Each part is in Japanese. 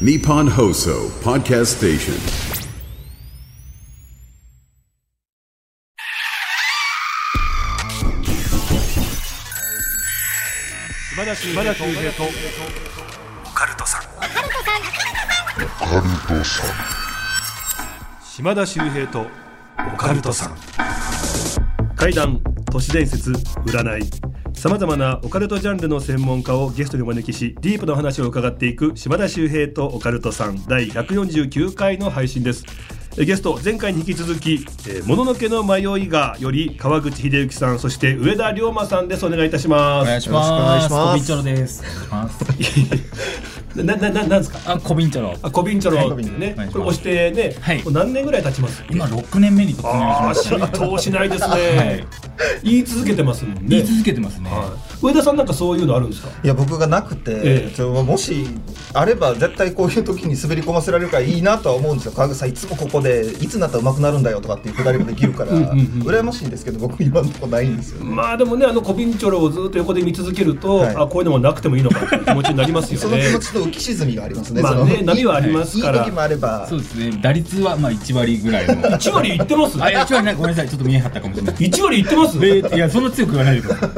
Nippon Hoso Podcast Station. 島田秀平とオカルトさん島田秀平とオカルトさん怪談都市伝説占いさまざまなオカルトジャンルの専門家をゲストにお招きしディープな話を伺っていく島田秀平とオカルトさん第149回の配信です。ゲスト前回に引き続き「もののけの迷いが」より川口秀幸さんそして上田龍馬さんです。お願いいたします。お願いします。お願いします。コビンチョロです。お願いします。ななななんですか？あ、コビンチョロ。あコビンチョロはい。ね、これ押してね、はい。これ何年ぐらい経ちます？今六年目に突入しああました。し通しないですね、はい。言い続けてますもんね。言い続けてますね。はい、上田さんなんかそういうのあるんですか？いや僕がなくて、ええ。ちょもしあれば絶対こういう時に滑り込ませられるからいいなとは思うんですよ。川口さんいつもここでいつになったら上手くなるんだよとかっていうくだりもできるからうんうんうん羨ましいんですけど僕今のところないんですよね、まあでもねあのコビンチョロをずっと横で見続けると、はいあこういうのもなくてもいいのかっていう気持ちになりますよ その気ね持ちと浮き沈みがありますねまあね波はありますからいい時もあればそうですね。打率はまあ一割ぐらいの。1割いってます？あ、いや一割ない。ごめんなさい。ちょっと見え張ったかもしれない。1割いってます？でいやそんな強く言わないでください。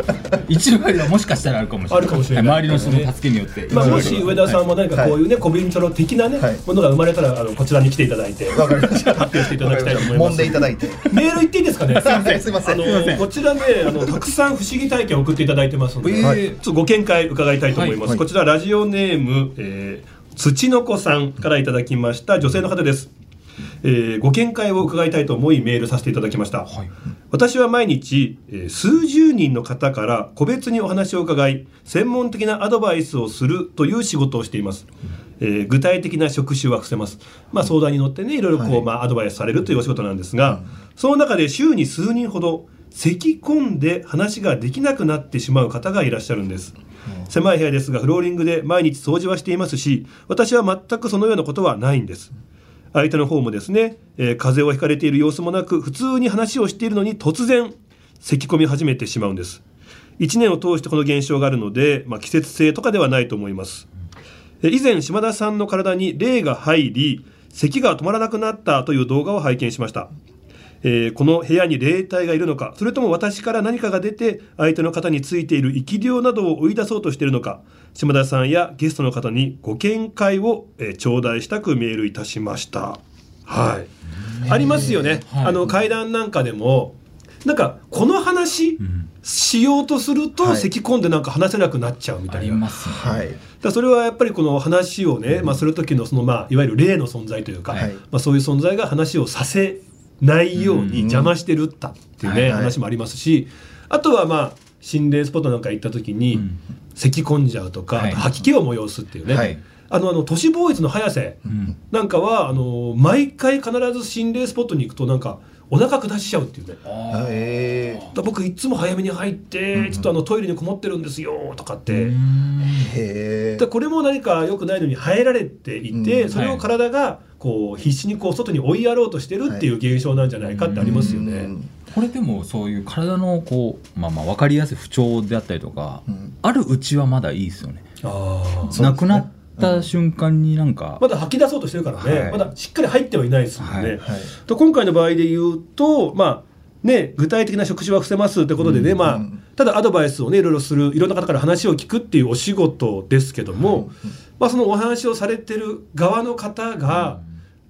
一割はもしかしたらあるかもしれない。あるかもしれないは周りの人の助けによって。まあ、もし上田さんも何かこういうね、コビンチョロ的なね、はいものが生まれたらあのこちらに来ていただいてわかりま発表していただきたいと思います揉んでいただいて。メール言って いいですかね。すみませんすいません。あのすいませんこちらね、あのたくさん不思議体験を送っていただいてますので、ちょっとご見解伺いたいと思います。はい。こちらラジオネーム、えー、土の子さんからいただきました女性の方です。えーご見解を伺いたいと思いメールさせていただきました、はい。私は毎日、えー数十人の方から個別にお話を伺い専門的なアドバイスをするという仕事をしています、えー具体的な職種は伏せます、まあ、相談に乗ってねいろいろこう、はい。まあ、アドバイスされるというお仕事なんですが、その中で週に数人ほど咳き込んで話ができなくなってしまう方がいらっしゃるんです、狭い部屋ですがフローリングで毎日掃除はしていますし私は全くそのようなことはないんです。相手の方もですね、えー風邪をひかれている様子もなく普通に話をしているのに突然咳き込み始めてしまうんです。1年を通してこの現象があるので、まあ、季節性とかではないと思います。えー以前島田さんの体に霊が入り咳が止まらなくなったという動画を拝見しました。えーこの部屋に霊体がいるのかそれとも私から何かが出て相手の方についている生き量などを追い出そうとしているのか島田さんやゲストの方にご見解を、えー頂戴したくメールいたしました。はい。ありますよね、はい。あの階段なんかでもなんかこの話しようとすると、はい。咳込んでなんか話せなくなっちゃうみたあいな。はい。だからそれはやっぱりこの話をね、まあ、する時のその、まあ、いわゆる霊の存在というか、はい。まあ、そういう存在が話をさせないように邪魔してるったっていうね、はいはい。話もありますしあとはまあ心霊スポットなんか行った時に、ん。咳込んじゃうとか、はい。あと吐き気を催すっていうね、はい。あのあの都市ボーイズの早瀬うん。なんかはあの毎回必ず心霊スポットに行くとなんかお腹下しちゃうっていうね。あー。へだから僕いつも早めに入って、ちょっとあのトイレにこもってるんですよとかって、でこれも何か良くないのに生えられていて、うんそれを体がこう必死にこう外に追いやろうとしてるっていう現象なんじゃないかってありますよね。これでもそういう体のこうまあまあ分かりやすい不調であったりとか、うん。あるうちはまだいいですよね。なくなった瞬間になんか、まだ吐き出そうとしてるからね、はい。まだしっかり入ってはいないですもんね。はい。はい。と今回の場合で言うと、まあね、具体的な職種は伏せますってことでね、まあうん、ただアドバイスをねいろいろするいろんな方から話を聞くっていうお仕事ですけども、まあ、そのお話をされてる側の方が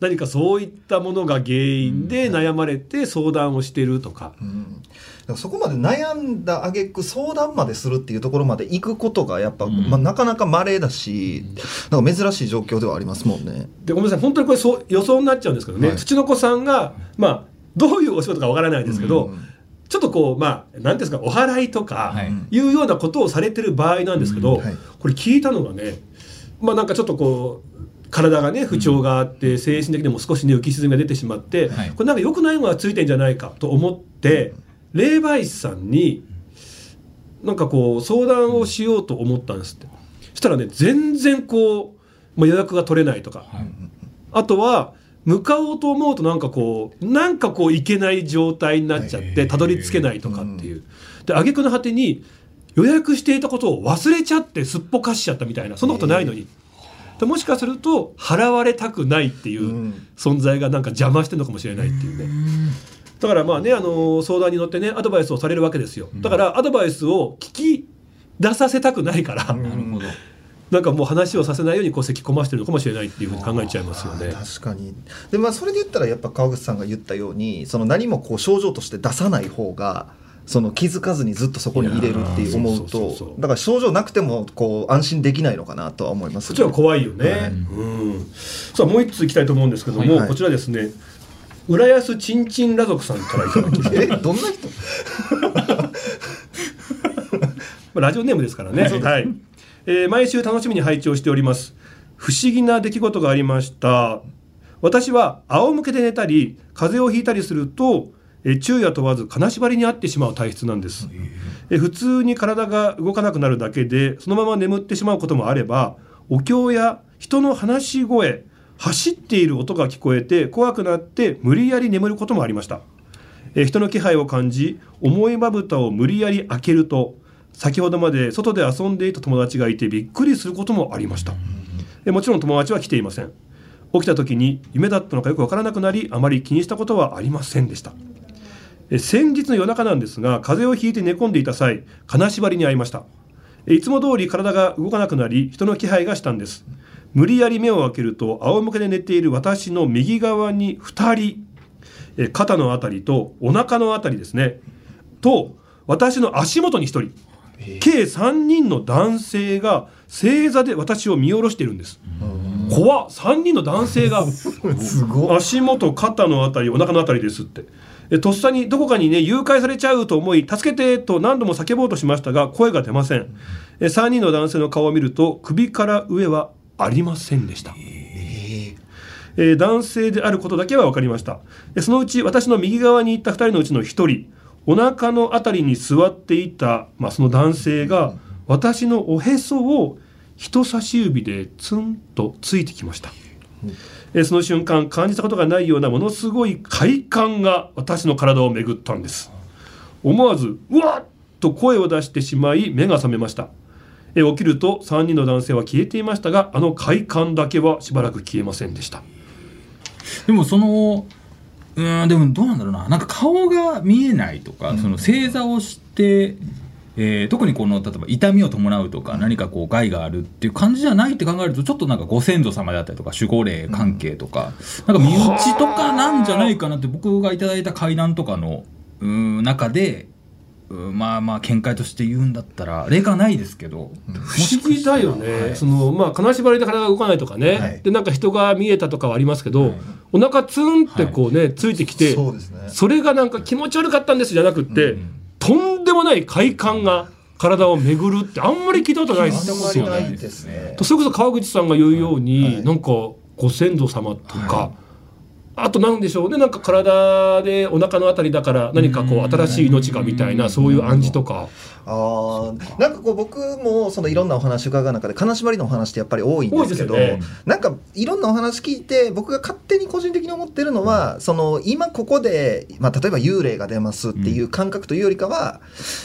何かそういったものが原因で悩まれて相談をしてるとか、うん。だからそこまで悩んだ挙句相談までするっていうところまで行くことがやっぱ、ん。まあ、なかなか稀だし、なんか珍しい状況ではありますもんね。でごめんなさい。本当にこれそう予想になっちゃうんですけどね、はい。土の子さんが、まあ、どういうお仕事かわからないですけど、うん。ちょっとこうまあ何ていうんですかお祓いとかはい。いうようなことをされてる場合なんですけど、うん。はい。これ聞いたのがねまあなんかちょっとこう体がね不調があって、精神的にも少しね浮き沈みが出てしまって、はい。これなんか良くないのがついてんじゃないかと思って霊媒師さんになんかこう相談をしようと思ったんですって。そしたらね全然こう、まあ、予約が取れないとか、あとは向かおうと思うとなんかこうなんかこう行けない状態になっちゃってたどり着けないとかっていう。で挙句の果てに予約していたことを忘れちゃってすっぽかしちゃったみたいな。そんなことないのに。でもしかすると払われたくないっていううん。存在がなんか邪魔してるのかもしれないっていうね。だからまあねあの相談に乗ってねアドバイスをされるわけですよ。だからアドバイスを聞き出させたくないから、なるほど。なんかもう話をさせないようにこう咳き込ましてるのかもしれないっていうふうに考えちゃいますよね。確かに。でまあそれで言ったらやっぱ川口さんが言ったようにその何もこう症状として出さない方がその気づかずにずっとそこに入れるっていう思うとだから症状なくてもこう安心できないのかなとは思いますそっちは怖いよね。はいうん。さあもう一ついきたいと思うんですけども、はいはいこちらですね。浦安ちんちん羅族さんからいただきました。えどんな人？ま あラジオネームですからね。はい。えー毎週楽しみに拝聴しております。不思議な出来事がありました。私は仰向けで寝たり風邪をひいたりすると、えー昼夜問わず金縛りにあってしまう体質なんです。え。ー普通に体が動かなくなるだけでそのまま眠ってしまうこともあればお経や人の話し声走っている音が聞こえて怖くなって無理やり眠ることもありました。えー人の気配を感じ重いまぶたを無理やり開けると先ほどまで外で遊んでいた友達がいてびっくりすることもありました。えーもちろん友達は来ていません。起きた時に夢だったのかよくわからなくなりあまり気にしたことはありませんでしたえー先日の夜中なんですが風邪をひいて寝込んでいた際金縛りに遭いました。えーいつも通り体が動かなくなり人の気配がしたんです。無理やり目を開けると仰向けで寝ている私の右側に2人えー肩のあたりとお腹のあたりですね。と私の足元に1人。計3人の男性が正座で私を見下ろしているんです。怖っ。3人の男性が 足元肩のあたりお腹のあたりですって。えとっさにどこかにね誘拐されちゃうと思い助けてと何度も叫ぼうとしましたが声が出ません。え3人の男性の顔を見ると首から上はありませんでした。えー。男性であることだけは分かりました。えそのうち私の右側にいた2人のうちの1人お腹のあたりに座っていた、まあ、その男性が私のおへそを人差し指でツンとついてきました、えーその瞬間感じたことがないようなものすごい快感が私の体を巡ったんです。思わず「うわっ!」と声を出してしまい目が覚めました。えー起きると3人の男性は消えていましたがあの快感だけはしばらく消えませんでした。でもそのうーんでもどうなんだろうな。なんか顔が見えないとか、その正座をして、えー特にこの例えば痛みを伴うとか何かこう害があるっていう感じじゃないって考えるとちょっとなんかご先祖様であったりとか守護霊関係とか、なんか身内とかなんじゃないかなって僕がいただいた階段とかのうーん中でまあまあ見解として言うんだったら霊感ないですけど、不思議だよね、そのまあ金縛りで体が動かないとかね、はい。でなんか人が見えたとかはありますけど、お腹ツンってこうね、ついてきてそね。それがなんか気持ち悪かったんですじゃなくって、とんでもない快感が体を巡るってあんまり聞いたことないですよね。ねとそれこそ川口さんが言うように、はい。なんかご先祖様とか、あとなんでしょうね。なんか体でお腹のあたりだから何かこう新しい命がみたいなそういう暗示とか。あーなんかこう僕もそのいろんなお話伺う中で金縛りのお話ってやっぱり多いんですけどね。なんかいろんなお話聞いて僕が勝手に個人的に思ってるのは、その今ここで、まあ、例えば幽霊が出ますっていう感覚というよりかは、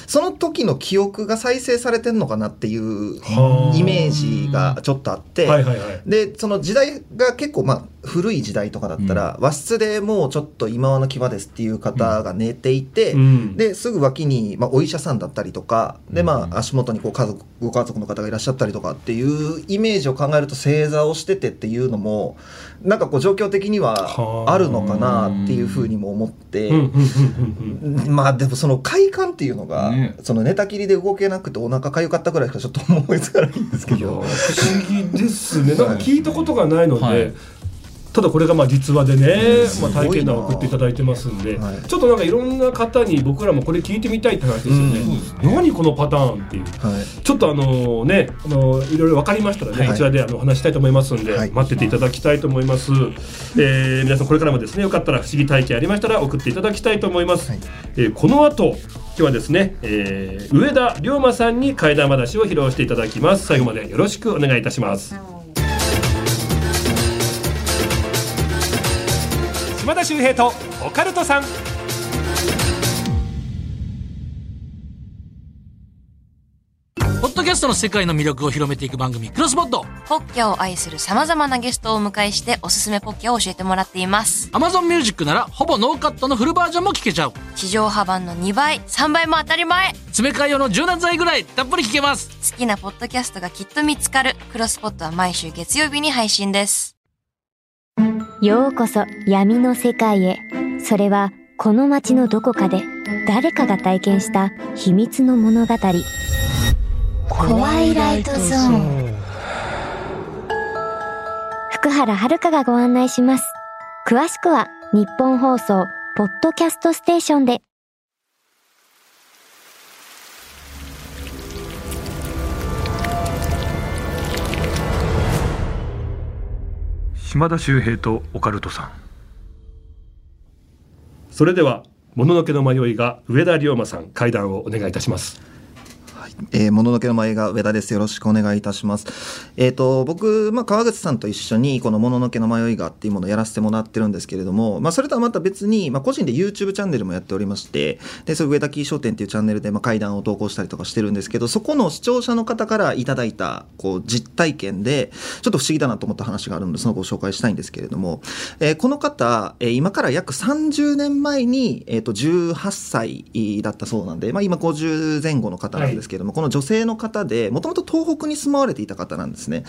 その時の記憶が再生されてんのかなっていうはあ。イメージがちょっとあって。はいはいはい。でその時代が結構まあ古い時代とかだったら、和室でもうちょっと今はの際ですっていう方が寝ていて、うん。ですぐ脇に、まあ、お医者さんだったりとかで、まあ、足元にこう家族ご家族の方がいらっしゃったりとかっていうイメージを考えると正座をしててっていうのもなんかこう状況的にははああるのかなっていうふうにも思って。まあでもその快感っていうのが、ね。その寝たきりで動けなくてお腹かゆかったぐらいしかちょっと思いつかないんですけど。不思議ですね。なんか聞いたことがないので、はいただこれがまあ実話でね、すまあ、体験談を送っていただいてますんで、はいちょっとなんかいろんな方に僕らもこれ聞いてみたいって話ですよね。何このパターンっていう。はいちょっとあのね、あのいろいろ分かりましたらね、はいこちらであのお話したいと思いますんで、はい待ってていただきたいと思います。えー皆さんこれからもですね、よかったら不思議体験ありましたら送っていただきたいと思います。はいえーこの後今日はですね、えー上田龍馬さんに怪談話を披露していただきます。最後までよろしくお願いいたします。島田秀平とオカルトさん。ポッドキャスストの世界の魅力を広めていく番組クロスポットポッキャを愛する様々なゲストをお迎えしておすすめポッキャを教えてもらっています。Amazon Music ならほぼノーカットのフルバージョンも聞けちゃう地上波版の2倍、3倍も当たり前詰め替え用の柔軟剤ぐらいたっぷり聞けます好きなポッドキャストがきっと見つかる。クロスポットは毎週月曜日に配信です。ようこそ闇の世界へ。それはこの街のどこかで誰かが体験した秘密の物語。怖いライトゾーン。福原遥がご案内します。詳しくは日本放送ポッドキャストステーションで島田秀平とオカルトさん。それではもののけの迷いが上田龍馬さん会談をお願いいたします。えー、もののけの前が上田です。よろしくお願いいたします。えっ、と、僕、まあ、川口さんと一緒に、このもののけの迷いがっていうものをやらせてもらってるんですけれども、まあ、それとはまた別に、まあ、個人で YouTube チャンネルもやっておりまして、で、それ上田キー商店っていうチャンネルで、まあ、会談を投稿したりとかしてるんですけど、そこの視聴者の方からいただいた、こう、実体験で、ちょっと不思議だなと思った話があるので、そのご紹介したいんですけれども、えーこの方、えー今から約30年前に、えっ、と、18歳だったそうなんで、まあ、今50前後の方なんですけれども、この女性の方で、もともと東北に住まわれていた方なんですね。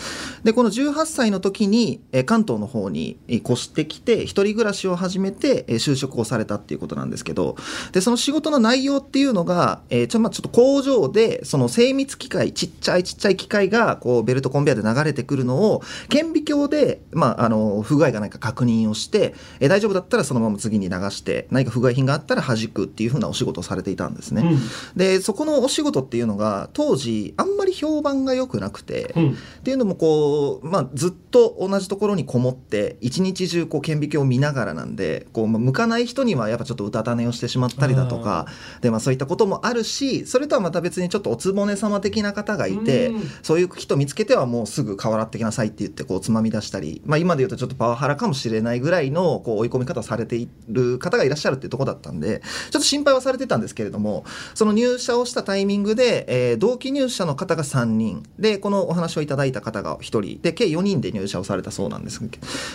で、この18歳の時に、えー関東の方にえー越してきて、一人暮らしを始めて、えー就職をされたっていうことなんですけど、で、その仕事の内容っていうのが、えーちょ、まあ、ちょっと工場で、その精密機械、ちっちゃいちっちゃい機械が、こう、ベルトコンベヤーで流れてくるのを、顕微鏡で、まあ、あの、不具合がないか確認をして、えー大丈夫だったらそのまま次に流して、何か不具合品があったら弾くっていうふうなお仕事をされていたんですね。うんで、そこのお仕事っていうのが、当時、あんまり評判が良くなくて、うん。っていうのもこう、まあ、ずっと同じところにこもって一日中こう顕微鏡を見ながらなんでこう、まあ、向かない人にはやっぱちょっとうたた寝をしてしまったりだとかで、まあ、そういったこともあるしそれとはまた別にちょっとおつぼね様的な方がいてうんそういう人見つけてはもうすぐ顔洗ってきなさいって言ってこうつまみ出したり、まあ、今で言うとちょっとパワハラかもしれないぐらいのこう追い込み方をされている方がいらっしゃるっていうところだったんでちょっと心配はされてたんですけれどもその入社をしたタイミングで、えー同期入社の方が3人。でこのお話をいただいた方が1人。で計4人で入社をされたそうなんです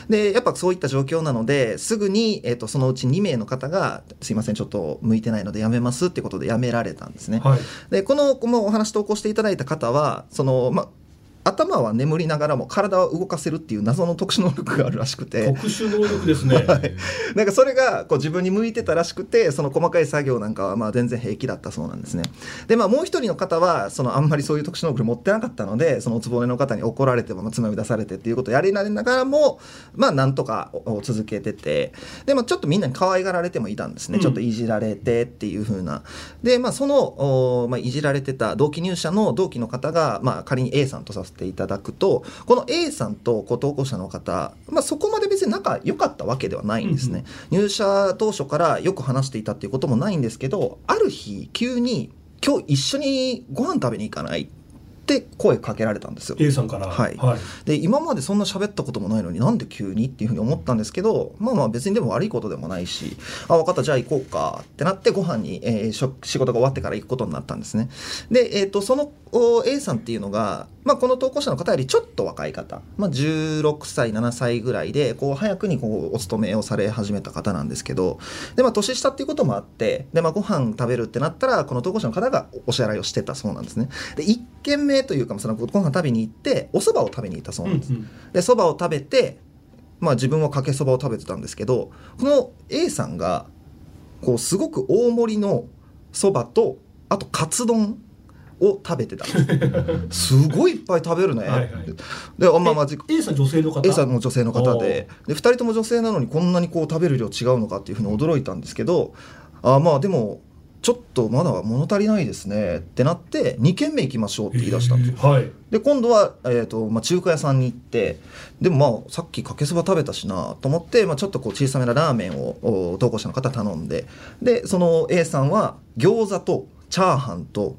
でやっぱそういった状況なのですぐに、えー、とそのうち2名の方がすいませんちょっと向いてないので辞めますってことで辞められたんですね。はい。でこのこのお話投稿していただいた方はその、ま、頭は眠りながらも体は動かせるっていう謎の特殊能力があるらしくて。特殊能力ですね、なんかそれがこう自分に向いてたらしくてその細かい作業なんかはまあ全然平気だったそうなんですね。でまあもう一人の方はそのあんまりそういう特殊能力持ってなかったのでそのおつぼねの方に怒られてもまあつまみ出されてっていうことをやりなれながらもまあなんとかお続けてて。でもちょっとみんなに可愛がられてもいたんですね、うん。ちょっといじられてっていう風な。でまあその、おまあ、いじられてた同期入社の同期の方がまあ仮に A さんとさせていただくとこの A さんと投稿者の方、まあ、そこまで別に仲良かったわけではないんですね、入社当初からよく話していたっていうこともないんですけどある日急に「今日一緒にご飯食べに行かない?」って声かけられたんですよ。A さんから。はい。はい、で今までそんな喋ったこともないのになんで急にっていうふうに思ったんですけどまあまあ別にでも悪いことでもないしあ分かったじゃあ行こうかってなってご飯に、えー仕事が終わってから行くことになったんですね。で、えー、とそのお A さんっていうのが、まあ、この投稿者の方よりちょっと若い方、まあ、16歳7歳ぐらいでこう早くにこうお勤めをされ始めた方なんですけど。で、まあ、年下っていうこともあってで、まあ、ご飯食べるってなったらこの投稿者の方がお支払いをしてたそうなんですね。で1軒目というかそのご飯食べに行ってお蕎麦を食べに行ったそうなんです、うんうん。で蕎麦を食べてまあ自分はかけそばを食べてたんですけどこの A さんがこうすごく大盛りの蕎麦とあとカツ丼を食べてたす すごいいっぱい食べるね。はいはい。であまあまあじ A さん女性の方？A さんも女性の方で。で2人とも女性なのにこんなにこう食べる量違うのかっていうふうに驚いたんですけどあまあでもちょっとまだ物足りないですねってなって2軒目行きましょうって言い出したんですよ。えーはい。で今度は、えーとまあ、中華屋さんに行ってでもまあさっきかけそば食べたしなと思って、まあ、ちょっとこう小さめなラーメンをお投稿者の方頼んででその A さんは餃子とチャーハンと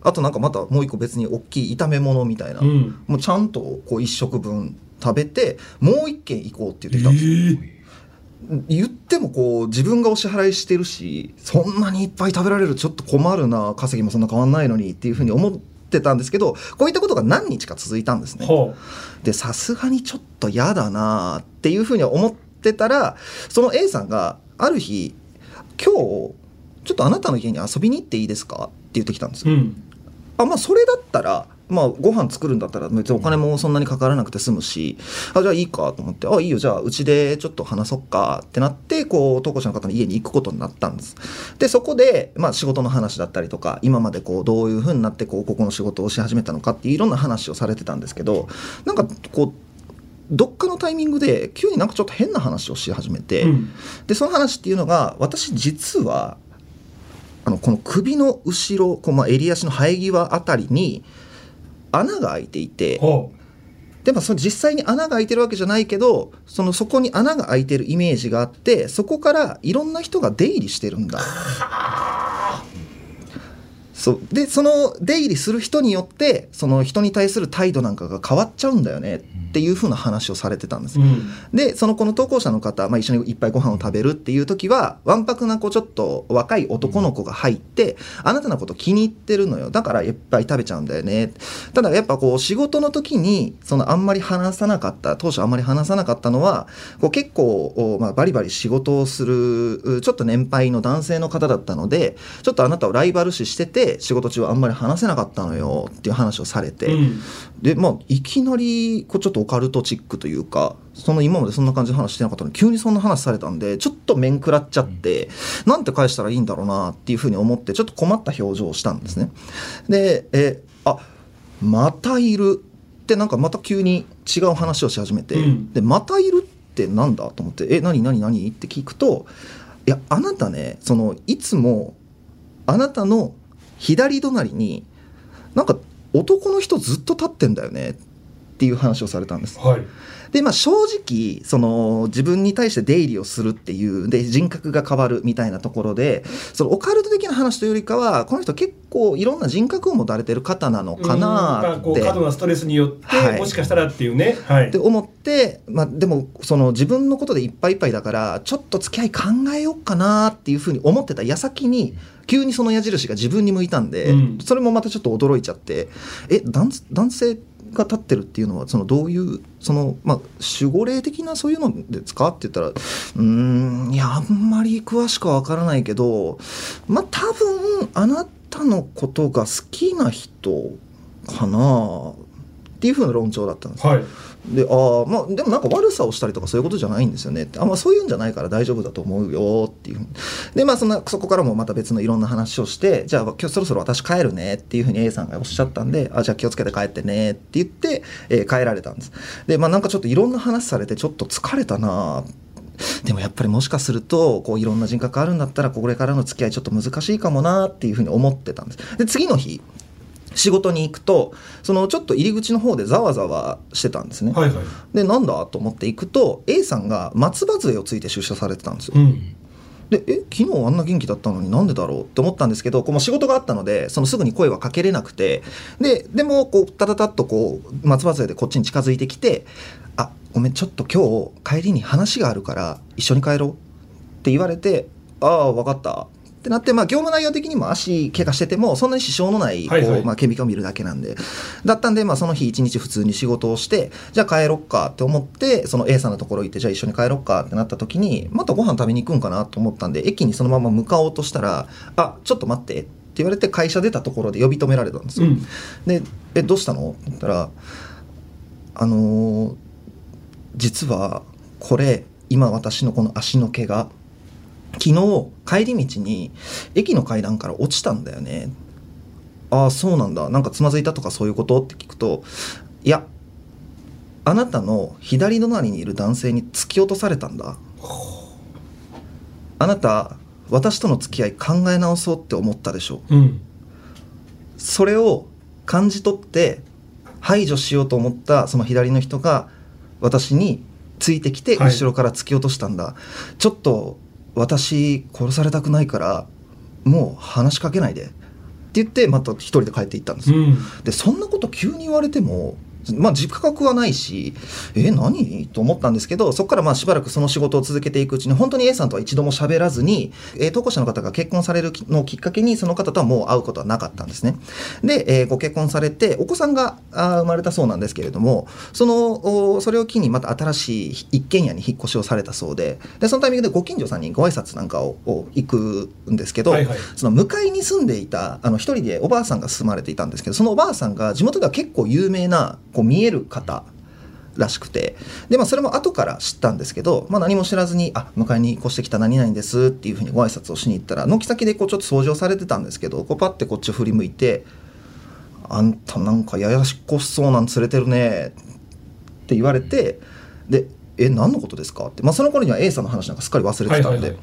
あとなんかまたもう一個別に大きい炒め物みたいな、うん。もうちゃんとこう1食分食べてもう一軒行こうってえ言ってきたんですよ。ー言ってもこう自分がお支払いしてるしそんなにいっぱい食べられるちょっと困るな稼ぎもそんな変わんないのにっていうふうに思っってたんですけどこういったことが何日か続いたんですね。ほでさすがにちょっと嫌だなっていうふうに思ってたらその A さんがある日「今日ちょっとあなたの家に遊びに行っていいですか?」って言ってきたんですよ。ううんあまあそれだったらまあご飯作るんだったら別にお金もそんなにかからなくて済むしあじゃあいいかと思ってあいいよじゃあうちでちょっと話そっかってなってこう投稿者の方の家に行くことになったんです。でそこで、まあ、仕事の話だったりとか今までこうどういうふうになってこうここの仕事をし始めたのかっていういろんな話をされてたんですけどなんかこうどっかのタイミングで急になんかちょっと変な話をし始めて、うん。でその話っていうのが私実はあのこの首の後ろこう、まあ、襟足の生え際あたりに穴が開いていてほでもその実際に穴が開いてるわけじゃないけどそのそこに穴が開いてるイメージがあってそこからいろんな人が出入りしてるんだ。そう。でその出入りする人によってその人に対する態度なんかが変わっちゃうんだよねっていうふうな話をされてたんです。う、うん。でそのこの投稿者の方、まあ、一緒にいっぱいご飯を食べるっていう時はわんぱくな子ちょっと若い男の子が入って、あなたのこと気に入ってるのよ。だからいっぱい食べちゃうんだよね。ただやっぱこう仕事の時にそのあんまり話さなかった当初あんまり話さなかったのはこう結構、おまあ、バリバリ仕事をするうちょっと年配の男性の方だったのでちょっとあなたをライバル視してて仕事中はあんまり話せなかったのよっていう話をされて。うん。でまあいきなりこうちょっとオカルトチックというかその今までそんな感じの話してなかったのに急にそんな話されたんでちょっと面食らっちゃって、なんて返したらいいんだろうなっていうふうに思ってちょっと困った表情をしたんですね。でえあまたいるってなんかまた急に違う話をし始めて、うんでまたいるってなんだと思って「え何何何?」って聞くと「いやあなたねそのいつもあなたの左隣になんか男の人ずっと立ってんだよねっていう話をされたんです。はい。でまあ正直その自分に対して出入りをするっていうで人格が変わるみたいなところでそのオカルト的な話というよりかはこの人結構いろんな人格を持たれてる方なのかなって。過度なストレスによって、はい。もしかしたらっていうね。はい。って思って、まあ、でもその自分のことでいっぱいいっぱいだからちょっと付き合い考えようかなっていうふうに思ってた矢先に急にその矢印が自分に向いたんで、うん。それもまたちょっと驚いちゃってえ男男性が立ってるっていうのはそのどういうその、まあ、守護霊的なそういうのですかって言ったらうんいやあんまり詳しくは分からないけどまあ多分あなたのことが好きな人かな。っていうふうな論調だったんですよ。はい。でああまあでもなんか悪さをしたりとかそういうことじゃないんですよねって。あまあそういうんじゃないから大丈夫だと思うよっていうでまあそんなそこからもまた別のいろんな話をしてじゃあ今日そろそろ私帰るねっていうふうに A さんがおっしゃったんであじゃあ気をつけて帰ってねって言って、えー帰られたんです。でまあなんかちょっといろんな話されてちょっと疲れたな。でもやっぱりもしかするとこういろんな人格あるんだったらこれからの付き合いちょっと難しいかもなっていうふうに思ってたんです。で次の日仕事に行くとそのちょっと入り口の方でざわざわしてたんですね、はいはい。でなんだと思って行くと A さんが松葉杖をついて出社されてたんですよ、うん。でえ昨日あんな元気だったのになんでだろうって思ったんですけどこう仕事があったのでそのすぐに声はかけれなくてででもこうタタタッとこう松葉杖でこっちに近づいてきて「あごめんちょっと今日帰りに話があるから一緒に帰ろう」って言われて「ああ分かった」ってなって、まあ、業務内容的にも足怪我しててもそんなに支障のないこう、はいはいまあ、顕微鏡を見るだけなんでだったんで、まあ、その日一日普通に仕事をしてじゃあ帰ろっかって思ってその A さんのところ行ってじゃあ一緒に帰ろっかってなった時にまたご飯食べに行くんかなと思ったんで駅にそのまま向かおうとしたら「あちょっと待って」って言われて会社出たところで呼び止められたんですよ。うんで「えどうしたの?」って言ったら「あのー実はこれ今私のこの足の毛が昨日帰り道に駅の階段から落ちたんだよね」ああそうなんだ。なんかつまずいたとかそういうこと？って聞くと「いやあなたの左隣にいる男性に突き落とされたんだ」あなた私との付き合い考え直そうって思ったでしょ。うん。それを感じ取って排除しようと思ったその左の人が私についてきてはい。後ろから突き落としたんだ、ちょっと私殺されたくないからもう話しかけないで。って言ってまた一人で帰っていったんですよ、うん。でそんなこと急に言われてもまあ自覚はないしえ何？と思ったんですけどそこからまあしばらくその仕事を続けていくうちに本当に A さんとは一度も喋らずに、えー投稿者の方が結婚されるのをきっかけにその方とはもう会うことはなかったんですね。で、えーご結婚されてお子さんがあー生まれたそうなんですけれどもそのおそれを機にまた新しい一軒家に引っ越しをされたそうででそのタイミングでご近所さんにご挨拶なんかをを行くんですけど、はいはい。その向かいに住んでいたあの一人でおばあさんが住まれていたんですけどそのおばあさんが地元では結構有名なこう見える方らしくてで、まあ、それも後から知ったんですけど、まあ、何も知らずに「あ迎えに越してきた何々です」っていうふうにご挨拶をしに行ったら軒先でこうちょっと掃除をされてたんですけどこうパッてこっちを振り向いて「あんたなんかややしこしそうなん連れてるね」って言われてで「え何のことですか?」って、まあ、その頃には A さんの話なんかすっかり忘れてたんで「はいはいはい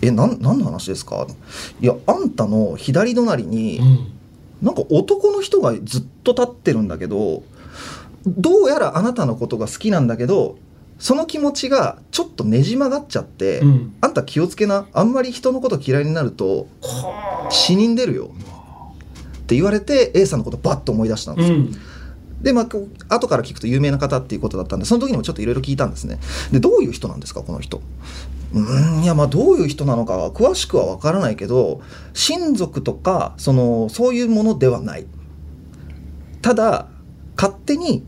えなん何の話ですか?」いやあんたの左隣に、うんなんか男の人がずっと立ってるんだけどどうやらあなたのことが好きなんだけどその気持ちがちょっとねじ曲がっちゃって、うん。あんた気をつけな。あんまり人のこと嫌いになると死人出るよ。って言われて A さんのことバッと思い出したんです。よ。うん。でまあ後から聞くと有名な方っていうことだったんでその時にもちょっといろいろ聞いたんですね。でどういう人なんですかこの人？うーんいやまあどういう人なのかは詳しくは分からないけど親族とかそのそういうものではない。ただ勝手に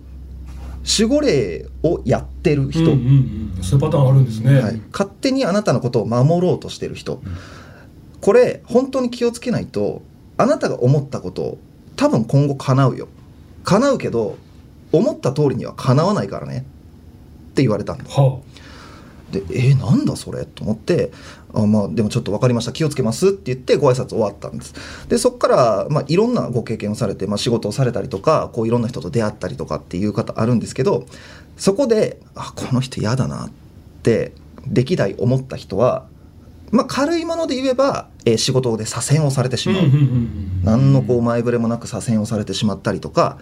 守護霊をやってる人、うんうんうん。そういうパターンあるんですね、はい、勝手にあなたのことを守ろうとしてる人、これ本当に気をつけないとあなたが思ったこと多分今後叶うよ。叶うけど思った通りには叶わないからね。って言われたんですはでえーなんだそれ？と思ってあまあでもちょっと分かりました。気をつけます。って言ってご挨拶終わったんです。でそこから、まあ、いろんなご経験をされて、まあ、仕事をされたりとかこういろんな人と出会ったりとかっていう方あるんですけどそこであこの人嫌だなって歴代思った人は、まあ、軽いもので言えば、えー仕事で左遷をされてしまう、何のこう前触れもなく左遷をされてしまったりとか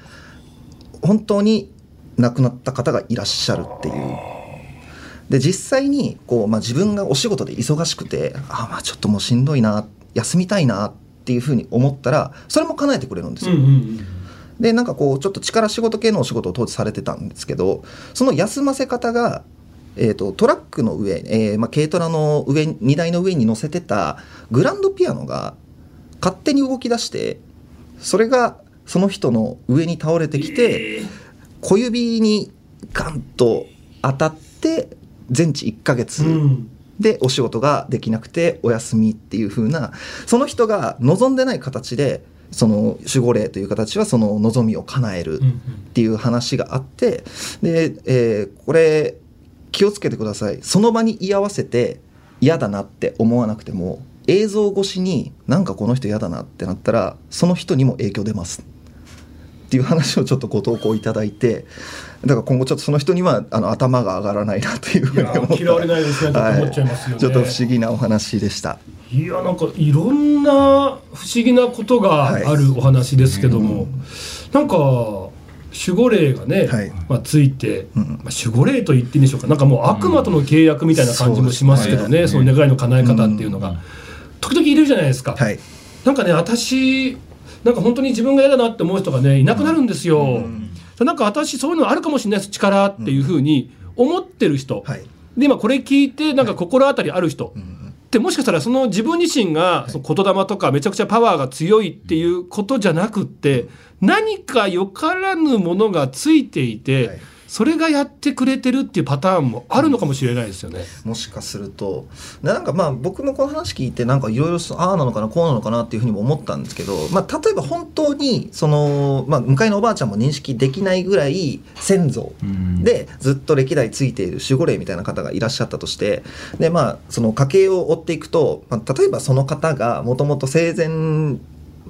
本当に亡くなった方がいらっしゃるっていう。で実際にこう、まあ、自分がお仕事で忙しくてあまあちょっともうしんどいな休みたいなっていうふうに思ったらそれも叶えてくれるんですよ。うんうんうんでなんかこうちょっと力仕事系のお仕事を当時されてたんですけどその休ませ方が、えー、とトラックの上、えーまあ、軽トラの上荷台の上に乗せてたグランドピアノが勝手に動き出してそれがその人の上に倒れてきて、小指にガンと当たって全治1ヶ月。うん。でお仕事ができなくてお休みっていう風なその人が望んでない形でその守護霊という形はその望みを叶えるっていう話があってで、えーこれ気をつけてください。その場に居合わせて嫌だなって思わなくても映像越しになんかこの人嫌だなってなったらその人にも影響出ますっていう話をちょっとご投稿いただいてだから今後ちょっとその人にはあの頭が上がらないなというふうに思嫌われないですね。と思っちゃいますよね。ちょっと不思議なお話でした。いやなんかいろんな不思議なことがあるお話ですけども、なんか守護霊がね、はい。まあ、ついて、うん。まあ、守護霊と言っていいんでしょうか。なんかもう悪魔との契約みたいな感じもしますけどね、うんその願いの叶え方っていうのが、うん。時々いるじゃないですか、はい、なんかね私なんか本当に自分が嫌だなって思う人がねいなくなるんですよ、なんか私そういうのあるかもしれないです。力っていうふうに思ってる人、はい、で今これ聞いてなんか心当たりある人、ってもしかしたらその自分自身がその言霊とかめちゃくちゃパワーが強いっていうことじゃなくって何かよからぬものがついていて、はいそれがやってくれてるっていうパターンもあるのかもしれないですよね。もしかするとでなんかまあ僕もこの話聞いてなんかいろいろああなのかなこうなのかなっていうふうにも思ったんですけど、まあ、例えば本当にその、まあ、向かいのおばあちゃんも認識できないぐらい先祖うんでずっと歴代ついている守護霊みたいな方がいらっしゃったとしてで、まあ、その家系を追っていくと、まあ、例えばその方がもともと生前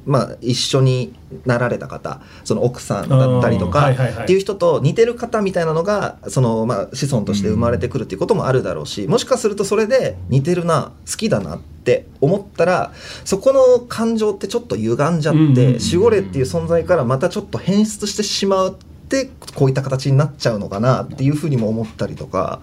まあ、一緒になられた方その奥さんだったりとかっていう人と似てる方みたいなのがその、まあ、子孫として生まれてくるっていうこともあるだろうしもしかするとそれで似てるな好きだなって思ったらそこの感情ってちょっと歪んじゃって守護霊っていう存在からまたちょっと変質してしまっってこういった形になっちゃうのかなっていうふうにも思ったりとか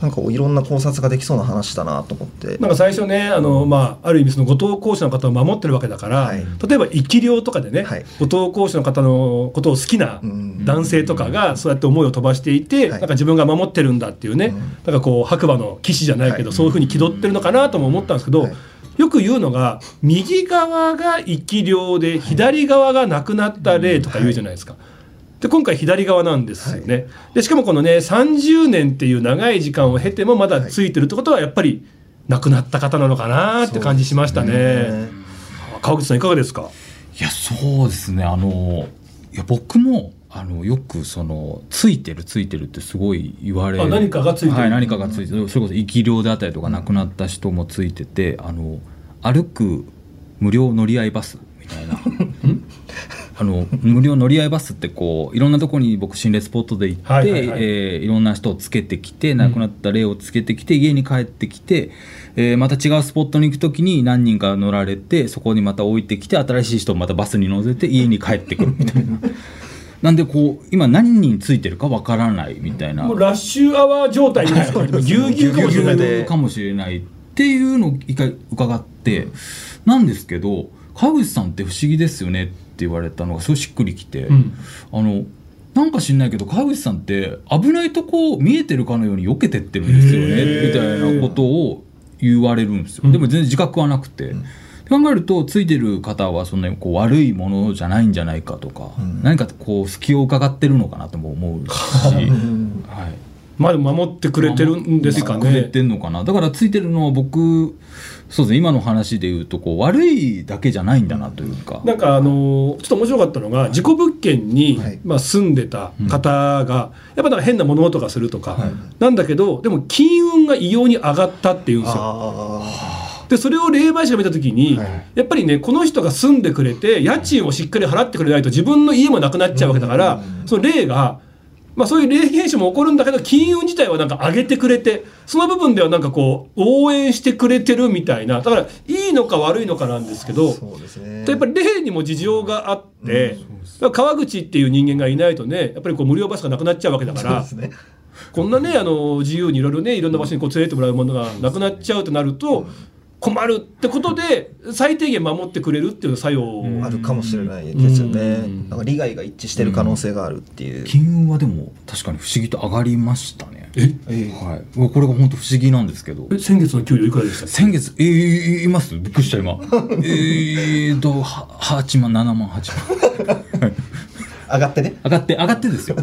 なんかいろんな考察ができそうな話だなと思って。なんか最初ねあの、まあ、ある意味その後藤講師の方を守ってるわけだから、はい。例えば生き量とかでね、はい。後藤講師の方のことを好きなうん。男性とかがそうやって思いを飛ばしていて、はい。なんか自分が守ってるんだっていうね、なんかこう白馬の騎士じゃないけど、はいそういうふうに気取ってるのかなとも思ったんですけど、はい。よく言うのが右側が生き量で左側がなくなった例とか言うじゃないですか。で今回左側なんですよね、でしかもこのね30年っていう長い時間を経てもまだついてるってことはやっぱり亡くなった方なのかなって感じしましたね。川口さんいかがですか？いやそうですね。あのいや僕もあのよくそのついてるついてるってすごい言われあ何かがついてる？はい何かがついてる。それこそ生き量であったりとか亡くなった人もついててあの歩く無料乗り合いバスみたいな あの無料乗り合いバスってこういろんなところに僕心霊スポットで行って、はいはいはい。えーいろんな人をつけてきて亡くなった霊をつけてきて、家に帰ってきて、えーまた違うスポットに行く時に何人か乗られてそこにまた置いてきて新しい人をまたバスに乗せて家に帰ってくるみたいな。なんでこう今何人ついてるかわからないみたいな。もうラッシュアワー状態になってますぎゅうぎゅうかもしれないぎゅうぎゅうでかもしれないっていうのを一回伺って、なんですけど川口さんって不思議ですよね。って言われたのがすごいしっくりきて、ん。あのなんか知んないけど川口さんって危ないとこ見えてるかのように避けてってるんですよねみたいなことを言われるんですよ、でも全然自覚はなくて。考えるとついてる方はそんなにこう悪いものじゃないんじゃないかとか、何かこう隙を伺ってるのかなとも思うし、はい、まあ守ってくれてるんですかね。守ってくれてんのかな。だからついてるのは僕そうですね。今の話で言うとこう悪いだけじゃないんだなというか、なんかあのちょっと面白かったのが事故物件に、はい。まあ、住んでた方が、やっぱなんか変な物音がするとか、なんだけどでも金運が異様に上がったっていうんですよ。あ。でそれを霊媒師が見た時に、はい。やっぱりねこの人が住んでくれて家賃をしっかり払ってくれないと自分の家もなくなっちゃうわけだから、その霊が、まあ、そういう霊現象も起こるんだけど金運自体はなんか上げてくれてその部分ではなんかこう応援してくれてるみたいな。だからいいのか悪いのかなんですけどーそうですね。やっぱり霊にも事情があって、川口っていう人間がいないとねやっぱりこう無料バスがなくなっちゃうわけだから。こんなねあの自由にいろいろねいろんな場所にこう連れてってもらうものがなくなっちゃうとなると困るってことで最低限守ってくれるっていう作用、あるかもしれないですよね。うん。なんか利害が一致してる可能性があるっていう。金運はでも確かに不思議と上がりましたね。え？はい、これが本当不思議なんですけど。え先月の給料いくらでした先月えー、言います？びっくりした今。えーとは8万7万8万上がってね。上がって上がってですよ。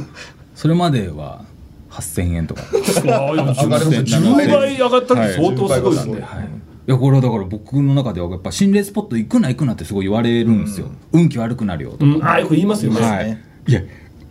それまでは8000円とか。上がる10 10倍上がったって相当すごいですね、はい、いやこれはだから僕の中ではやっぱ心霊スポット行くな行くなってすごい言われるんですよ、運気悪くなるよとか、うん、ああよく言いますよね、はい。いや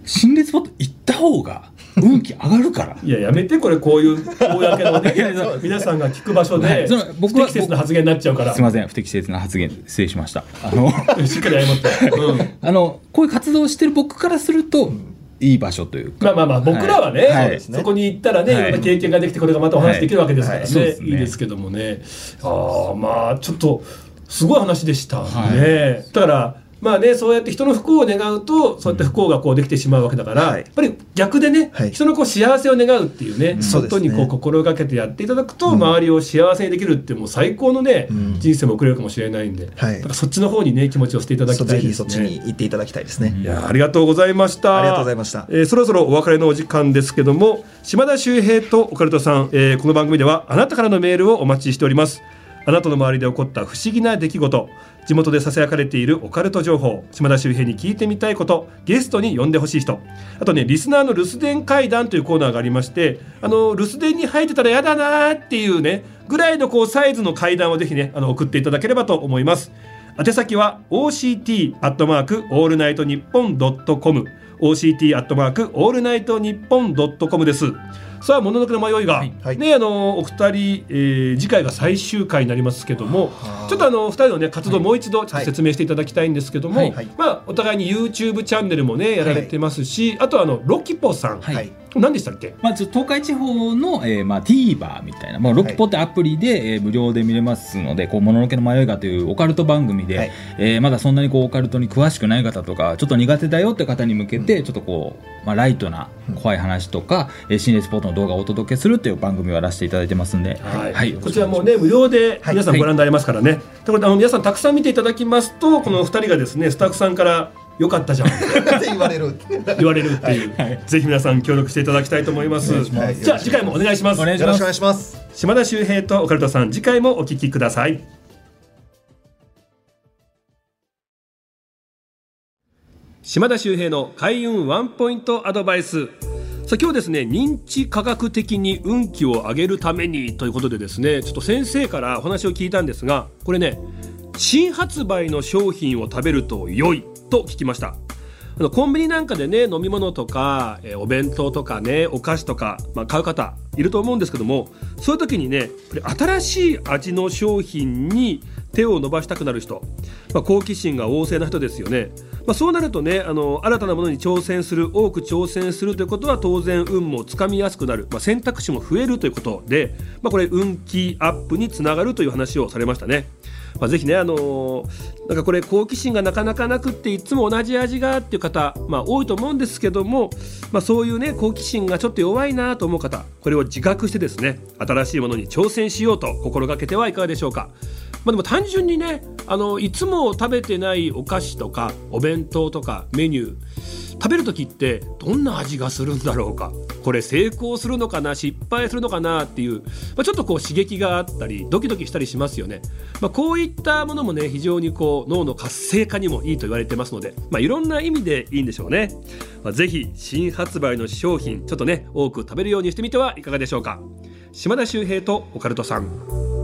心霊スポット行った方が運気上がるから。い、ややめてこれこういう公のね 皆さんが聞く場所で、はい。その不僕は適切な発言になっちゃうから。すいません不適切な発言失礼しました。あのしっかり謝って、うん。あのこういう活動をしてる僕からすると、いい場所というか。まあまあまあ僕らはね、はい。そこに行ったらね、はい。い、ろんな経験ができてこれがまたお話できるわけですからね、はい。はいね。いいですけどもね。ああまあちょっとすごい話でしたね、はい。だからまあねそうやって人の不幸を願うとそうやって不幸がこうできてしまうわけだから、はい。やっぱり逆でね、はい。人のこう幸せを願うっていうね、そうですね。ことにこう心がけてやっていただくと、周りを幸せにできるってもう最高のね、人生も送れるかもしれないんで、はい。だからそっちの方にね気持ちをしていただきたいですね。っちに行っていただきたいですね。いやありがとうございました。ありがとうございました。えーそろそろお別れのお時間ですけども、島田秀平とオカルトさん、えーこの番組ではあなたからのメールをお待ちしております。あなたの周りで起こった不思議な出来事、地元で囁かれているオカルト情報、島田秀平に聞いてみたいこと、ゲストに呼んでほしい人、あとねリスナーの留守電会談というコーナーがありまして、あの留守電に入ってたらやだなーっていうねぐらいのこうサイズの会談をぜひねあの送っていただければと思います。宛先は OCT アットマークオールナイトニッポンドットコム。OCT アットマークオールナイトニッポンドットコムです。さあ、もののけの迷い家、はい。ね、あのお二人、えー次回が最終回になりますけども、ちょっとあの二人のね活動もう一度ちょっと説明していただきたいんですけども、はい。はい。まあお互いに YouTube チャンネルもねやられてますし、あとあの Locipo さん、何でしたっけ？まあ、東海地方の、えーまあ、TVer みたいな、まあ、 Locipo ってアプリで、えー無料で見れますので、こう、もののけの迷い家というオカルト番組で、はい。えーまだそんなにこう、オカルトに詳しくない方とか、ちょっと苦手だよって方に向けて、ちょっとこう、まあ、ライトな怖い話とか、えー心霊スポットの動画をお届けするっていう番組をやらせていただいてますんで、はい、こちらもね無料で皆さんご覧になれますからね。ということであの皆さんたくさん見ていただきますとこの二人がですねスタッフさんから良かったじゃん。って言われる。言われるっていう、ぜひ皆さん協力していただきたいと思います。ます。じゃあ次回もお願いします。お願いしよろしくお願ます。いします。島田秀平とオカルトさん次回もお聞きください。島田秀平の開運ワンポイントアドバイス。さあ今日ですね認知科学的に運気を上げるためにということでですねちょっと先生からお話を聞いたんですがこれね新発売の商品を食べると良いと聞きました。あのコンビニなんかでね飲み物とか、えーお弁当とかねお菓子とか、まあ、買う方いると思うんですけどもそういう時にねこれ新しい味の商品に手を伸ばしたくなる人、まあ、好奇心が旺盛な人ですよね、まあ、そうなるとねあの新たなものに挑戦する多く挑戦するということは当然運もつかみやすくなる、まあ、選択肢も増えるということで、まあ、これ運気アップにつながるという話をされましたね。まあ、ぜひね、あのーなんかこれ好奇心がなかなかなくっていつも同じ味がっていう方、まあ、多いと思うんですけども、まあ、そういうね好奇心がちょっと弱いなと思う方これを自覚してですね新しいものに挑戦しようと心がけてはいかがでしょうか。まあ、でも単純にねあのいつも食べてないお菓子とかお弁当とかメニュー食べる時ってどんな味がするんだろうか。これ成功するのかな失敗するのかなっていう、まあ、ちょっとこう刺激があったりドキドキしたりしますよね、まあ、こういったものもね非常にこう脳の活性化にもいいと言われてますので、まあ、いろんな意味でいいんでしょうね、まあ、ぜひ新発売の商品ちょっとね多く食べるようにしてみてはいかがでしょうか。島田秀平とオカルトさん。